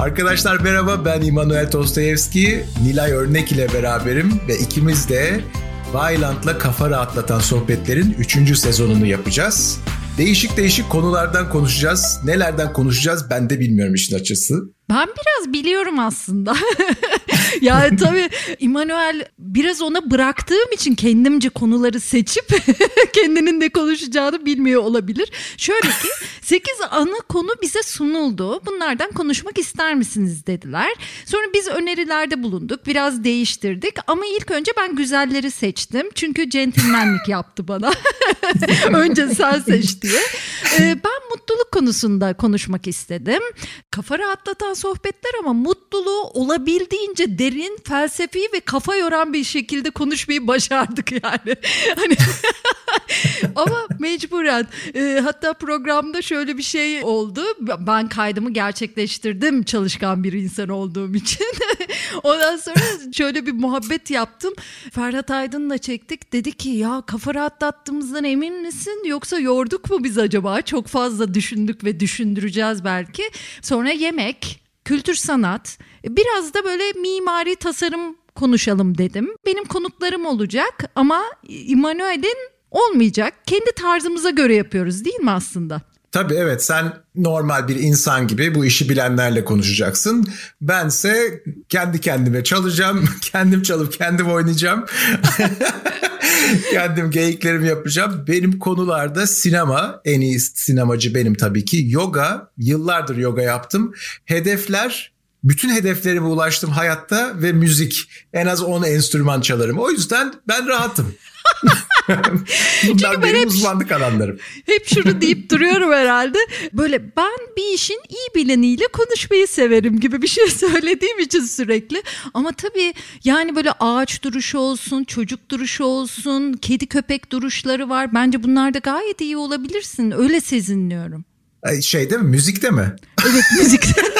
Arkadaşlar merhaba ben İmanuel Tostoyevski. Nilay Örnek ile beraberim ve ikimiz de Violent'la kafa rahatlatan sohbetlerin 3. sezonunu yapacağız. Değişik değişik konulardan konuşacağız. Nelerden konuşacağız ben de bilmiyorum işin açısı. Ben biraz biliyorum aslında. yani tabii İmanuel biraz ona bıraktığım için kendimce konuları seçip kendinin de konuşacağını bilmiyor olabilir. Şöyle ki 8 ana konu bize sunuldu. Bunlardan konuşmak ister misiniz dediler. Sonra biz önerilerde bulunduk. Biraz değiştirdik ama ilk önce ben güzelleri seçtim. Çünkü centilmenlik yaptı bana. önce sen seç diye. Ee, ben mutluluk konusunda konuşmak istedim. Kafa rahatlatan sohbetler ama mutluluğu olabildiğince derin, felsefi ve kafa yoran bir şekilde konuşmayı başardık yani. Hani ama mecburen. E, hatta programda şöyle bir şey oldu. Ben kaydımı gerçekleştirdim çalışkan bir insan olduğum için. Ondan sonra şöyle bir muhabbet yaptım. Ferhat Aydın'la çektik. Dedi ki ya kafa rahatlattığımızdan emin misin? Yoksa yorduk mu biz acaba? Çok fazla düşündük ve düşündüreceğiz belki. Sonra yemek, kültür sanat, biraz da böyle mimari tasarım konuşalım dedim. Benim konuklarım olacak ama İmanuel'in olmayacak. Kendi tarzımıza göre yapıyoruz değil mi aslında? Tabii evet sen normal bir insan gibi bu işi bilenlerle konuşacaksın. Bense kendi kendime çalacağım. Kendim çalıp kendim oynayacağım. kendim geyiklerimi yapacağım. Benim konularda sinema, en iyi sinemacı benim tabii ki. Yoga, yıllardır yoga yaptım. Hedefler bütün hedeflerime ulaştım hayatta ve müzik. En az 10 enstrüman çalarım. O yüzden ben rahatım. Bunlar Çünkü benim hep, uzmanlık alanlarım. Hep şunu deyip duruyorum herhalde. Böyle ben bir işin iyi bileniyle konuşmayı severim gibi bir şey söylediğim için sürekli. Ama tabii yani böyle ağaç duruşu olsun, çocuk duruşu olsun, kedi köpek duruşları var. Bence bunlarda gayet iyi olabilirsin. Öyle sezinliyorum. Şey değil mi? Müzikte mi? Evet müzikte.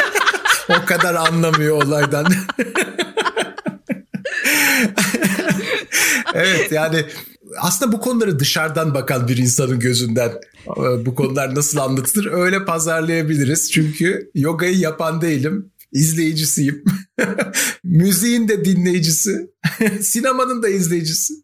O kadar anlamıyor olaydan. evet yani aslında bu konuları dışarıdan bakan bir insanın gözünden e, bu konular nasıl anlatılır öyle pazarlayabiliriz. Çünkü yogayı yapan değilim izleyicisiyim. Müziğin de dinleyicisi. Sinemanın da izleyicisi.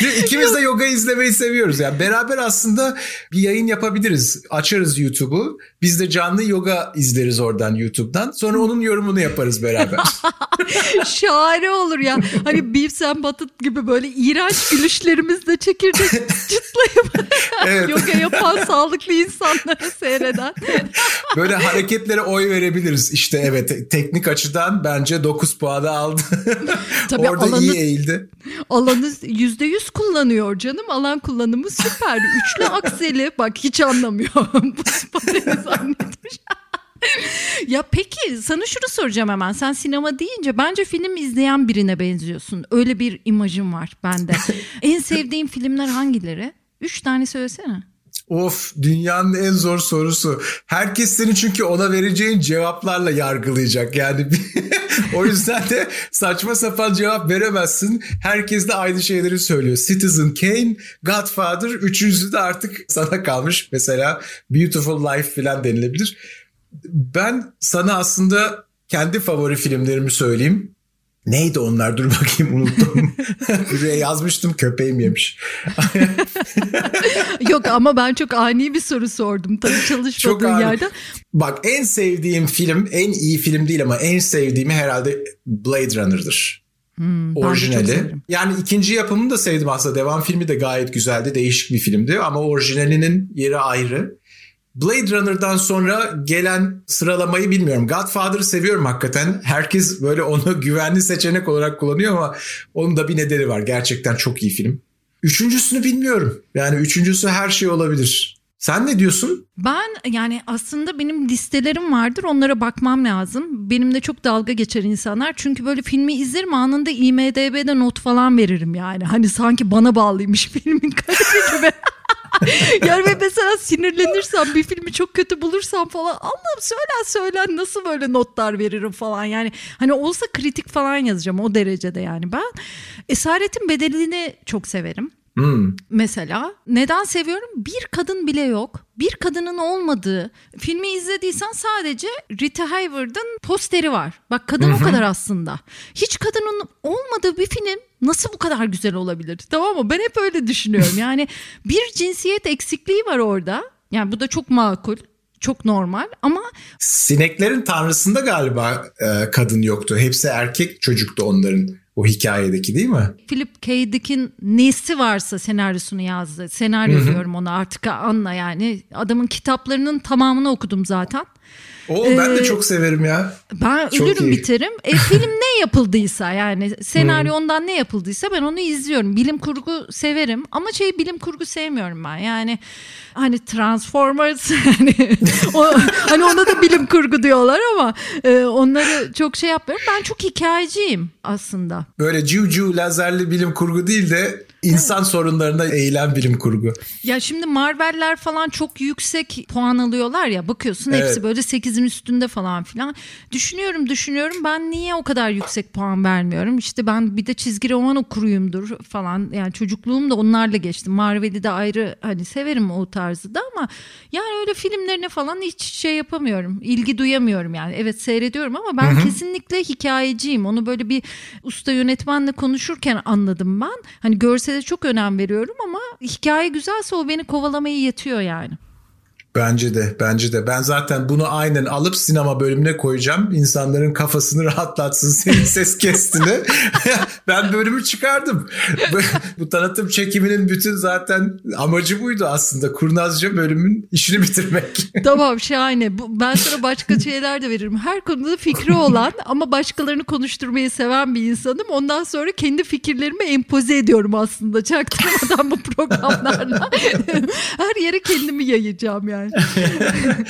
İkimiz de yoga izlemeyi seviyoruz. Yani beraber aslında bir yayın yapabiliriz. Açarız YouTube'u. Biz de canlı yoga izleriz oradan YouTube'dan. Sonra onun yorumunu yaparız beraber. Şahane olur ya. Hani bir sen batıt gibi böyle iğrenç gülüşlerimizle çekirdek çıtlayıp evet. yoga yapan sağlıklı insanları seyreden. böyle hareketlere oy verebiliriz. İşte evet teknik açıdan bence 9 puanı aldı. Tabii Orada alanı, iyi eğildi. Alanı yüzde yüz kullanıyor canım. Alan kullanımı süper. Üçlü akseli bak hiç anlamıyor. Bu spateli zannetmiş. ya peki sana şunu soracağım hemen. Sen sinema deyince bence film izleyen birine benziyorsun. Öyle bir imajım var bende. en sevdiğin filmler hangileri? Üç tane söylesene. Of dünyanın en zor sorusu. Herkes seni çünkü ona vereceğin cevaplarla yargılayacak. Yani o yüzden de saçma sapan cevap veremezsin. Herkes de aynı şeyleri söylüyor. Citizen Kane, Godfather, üçüncüsü de artık sana kalmış. Mesela Beautiful Life falan denilebilir. Ben sana aslında kendi favori filmlerimi söyleyeyim. Neydi onlar? Dur bakayım unuttum. Buraya yazmıştım köpeğim yemiş. Yok ama ben çok ani bir soru sordum. Tabii çalışmadığın yerden. Bak en sevdiğim film, en iyi film değil ama en sevdiğimi herhalde Blade Runner'dır. Hmm, orijinali. Yani ikinci yapımını da sevdim aslında. Devam filmi de gayet güzeldi. Değişik bir filmdi ama orijinalinin yeri ayrı. Blade Runner'dan sonra gelen sıralamayı bilmiyorum. Godfather'ı seviyorum hakikaten. Herkes böyle onu güvenli seçenek olarak kullanıyor ama onun da bir nedeni var. Gerçekten çok iyi film. Üçüncüsünü bilmiyorum. Yani üçüncüsü her şey olabilir. Sen ne diyorsun? Ben yani aslında benim listelerim vardır onlara bakmam lazım. Benim de çok dalga geçer insanlar. Çünkü böyle filmi izlerim anında IMDB'de not falan veririm yani. Hani sanki bana bağlıymış filmin kalitesi gibi. yani ve mesela sinirlenirsem bir filmi çok kötü bulursam falan Allah'ım söylen söylen nasıl böyle notlar veririm falan yani hani olsa kritik falan yazacağım o derecede yani ben Esaretin Bedeli'ni çok severim. Hmm. Mesela neden seviyorum? Bir kadın bile yok. Bir kadının olmadığı filmi izlediysen sadece Rita Hayworth'ın posteri var. Bak kadın Hı-hı. o kadar aslında. Hiç kadının olmadığı bir film nasıl bu kadar güzel olabilir? Tamam mı? Ben hep öyle düşünüyorum. Yani bir cinsiyet eksikliği var orada. Yani bu da çok makul çok normal ama sineklerin tanrısında galiba e, kadın yoktu. Hepsi erkek çocuktu onların o hikayedeki değil mi? Philip K. Dick'in nesi varsa senaryosunu yazdı. Senaryo Hı-hı. diyorum ona artık anla yani. Adamın kitaplarının tamamını okudum zaten. O ee, ben de çok severim ya. Ben çok ölürüm iyi. biterim. E, film ne yapıldıysa yani senaryo ondan ne yapıldıysa ben onu izliyorum. Bilim kurgu severim ama şey bilim kurgu sevmiyorum ben. Yani hani Transformers hani, o, hani ona da bilim kurgu diyorlar ama e, onları çok şey yapmıyorum. Ben çok hikayeciyim aslında. Böyle ciu lazerli bilim kurgu değil de İnsan sorunlarına eğilen bilim kurgu. Ya şimdi Marvel'ler falan çok yüksek puan alıyorlar ya bakıyorsun evet. hepsi böyle 8'in üstünde falan filan. Düşünüyorum düşünüyorum ben niye o kadar yüksek puan vermiyorum? İşte ben bir de çizgi roman okuruyumdur falan. Yani çocukluğum da onlarla geçti. Marvel'i de ayrı hani severim o tarzı da ama yani öyle filmlerine falan hiç şey yapamıyorum. İlgi duyamıyorum yani. Evet seyrediyorum ama ben Hı-hı. kesinlikle hikayeciyim. Onu böyle bir usta yönetmenle konuşurken anladım ben. Hani görsel de çok önem veriyorum ama hikaye güzelse o beni kovalamayı yetiyor yani. Bence de bence de. Ben zaten bunu aynen alıp sinema bölümüne koyacağım. İnsanların kafasını rahatlatsın senin ses kestini. Ben bölümü çıkardım. Bu tanıtım çekiminin bütün zaten amacı buydu aslında. Kurnazca bölümün işini bitirmek. Tamam şahane bu, ben sana başka şeyler de veririm. Her konuda fikri olan ama başkalarını konuşturmayı seven bir insanım. Ondan sonra kendi fikirlerimi empoze ediyorum aslında çaktırmadan bu programlarla. Her yere kendimi yayacağım yani yani.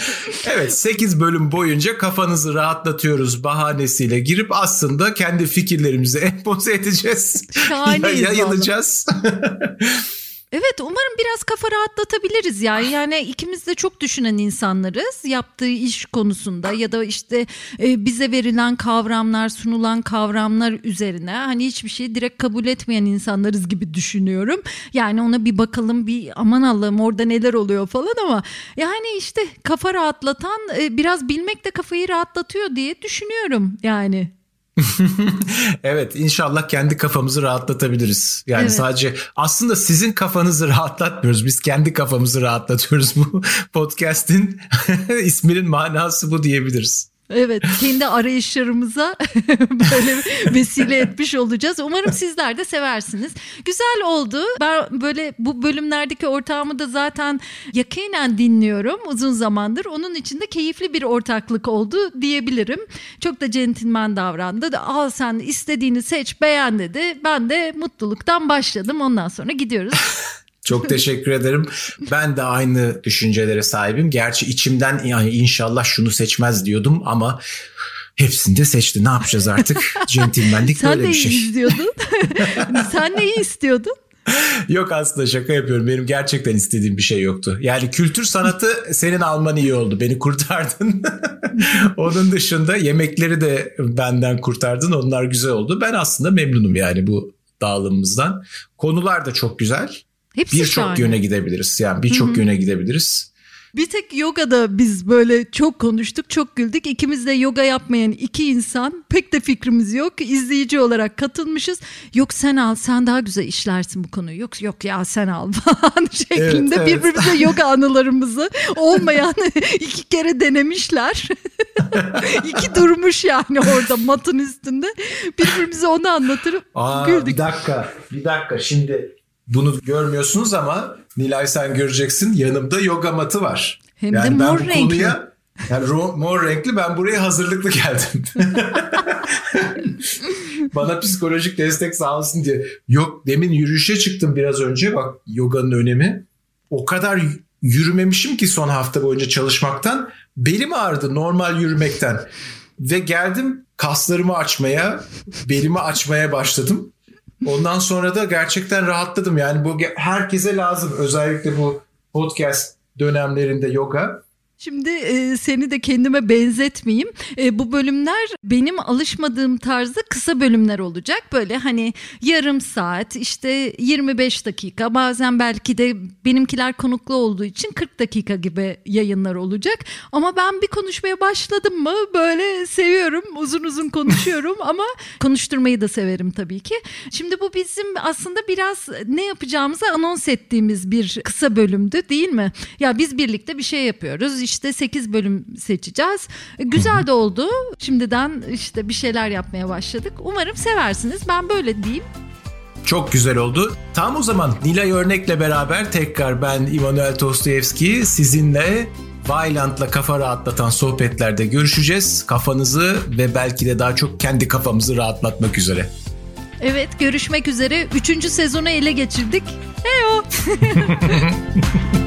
evet 8 bölüm boyunca kafanızı rahatlatıyoruz bahanesiyle girip aslında kendi fikirlerimizi empoze edeceğiz. Şahaneyiz. Yayılacağız. Evet umarım biraz kafa rahatlatabiliriz yani. Yani ikimiz de çok düşünen insanlarız yaptığı iş konusunda ya da işte e, bize verilen kavramlar sunulan kavramlar üzerine hani hiçbir şeyi direkt kabul etmeyen insanlarız gibi düşünüyorum. Yani ona bir bakalım bir aman Allah'ım orada neler oluyor falan ama yani işte kafa rahatlatan e, biraz bilmek de kafayı rahatlatıyor diye düşünüyorum yani. evet inşallah kendi kafamızı rahatlatabiliriz. Yani evet. sadece aslında sizin kafanızı rahatlatmıyoruz. Biz kendi kafamızı rahatlatıyoruz bu podcast'in isminin manası bu diyebiliriz. Evet kendi arayışlarımıza böyle vesile etmiş olacağız. Umarım sizler de seversiniz. Güzel oldu. Ben böyle bu bölümlerdeki ortağımı da zaten yakinen dinliyorum uzun zamandır. Onun için de keyifli bir ortaklık oldu diyebilirim. Çok da centilmen davrandı. Al sen istediğini seç beğen dedi. Ben de mutluluktan başladım. Ondan sonra gidiyoruz. Çok teşekkür ederim. Ben de aynı düşüncelere sahibim. Gerçi içimden yani inşallah şunu seçmez diyordum ama hepsini de seçti. Ne yapacağız artık? Centilmenlik böyle bir şey. Sen neyi istiyordun? Sen neyi istiyordun? Yok aslında şaka yapıyorum. Benim gerçekten istediğim bir şey yoktu. Yani kültür sanatı senin alman iyi oldu. Beni kurtardın. Onun dışında yemekleri de benden kurtardın. Onlar güzel oldu. Ben aslında memnunum yani bu dağılımımızdan. Konular da çok güzel. Hepsi Birçok yöne gidebiliriz. Yani birçok yöne gidebiliriz. Bir tek yogada biz böyle çok konuştuk, çok güldük. İkimiz de yoga yapmayan iki insan. Pek de fikrimiz yok. İzleyici olarak katılmışız. Yok sen al, sen daha güzel işlersin bu konuyu. Yok yok ya sen al falan şeklinde evet, evet. birbirimize yoga anılarımızı olmayan iki kere denemişler. iki durmuş yani orada matın üstünde. Birbirimize onu anlatırıp Aa, güldük. Bir dakika, bir dakika. Şimdi bunu görmüyorsunuz ama Nilay sen göreceksin yanımda yoga matı var. Hem yani de mor ben bu renkli. Konuya, yani mor renkli ben buraya hazırlıklı geldim. Bana psikolojik destek sağ olsun diye. Yok demin yürüyüşe çıktım biraz önce bak yoganın önemi. O kadar yürümemişim ki son hafta boyunca çalışmaktan. Belim ağrıdı normal yürümekten. Ve geldim kaslarımı açmaya, belimi açmaya başladım. Ondan sonra da gerçekten rahatladım. Yani bu herkese lazım. Özellikle bu podcast dönemlerinde yoga. Şimdi e, seni de kendime benzetmeyeyim. E, bu bölümler benim alışmadığım tarzda kısa bölümler olacak. Böyle hani yarım saat işte 25 dakika bazen belki de benimkiler konuklu olduğu için 40 dakika gibi yayınlar olacak. Ama ben bir konuşmaya başladım mı böyle seviyorum uzun uzun konuşuyorum ama konuşturmayı da severim tabii ki. Şimdi bu bizim aslında biraz ne yapacağımızı anons ettiğimiz bir kısa bölümdü değil mi? Ya biz birlikte bir şey yapıyoruz işte 8 bölüm seçeceğiz. E, güzel de oldu. Şimdiden işte bir şeyler yapmaya başladık. Umarım seversiniz. Ben böyle diyeyim. Çok güzel oldu. Tam o zaman Nilay Örnek'le beraber tekrar ben İmanuel Dostoyevski sizinle Violent'la kafa rahatlatan sohbetlerde görüşeceğiz. Kafanızı ve belki de daha çok kendi kafamızı rahatlatmak üzere. Evet görüşmek üzere. Üçüncü sezonu ele geçirdik. Heyo.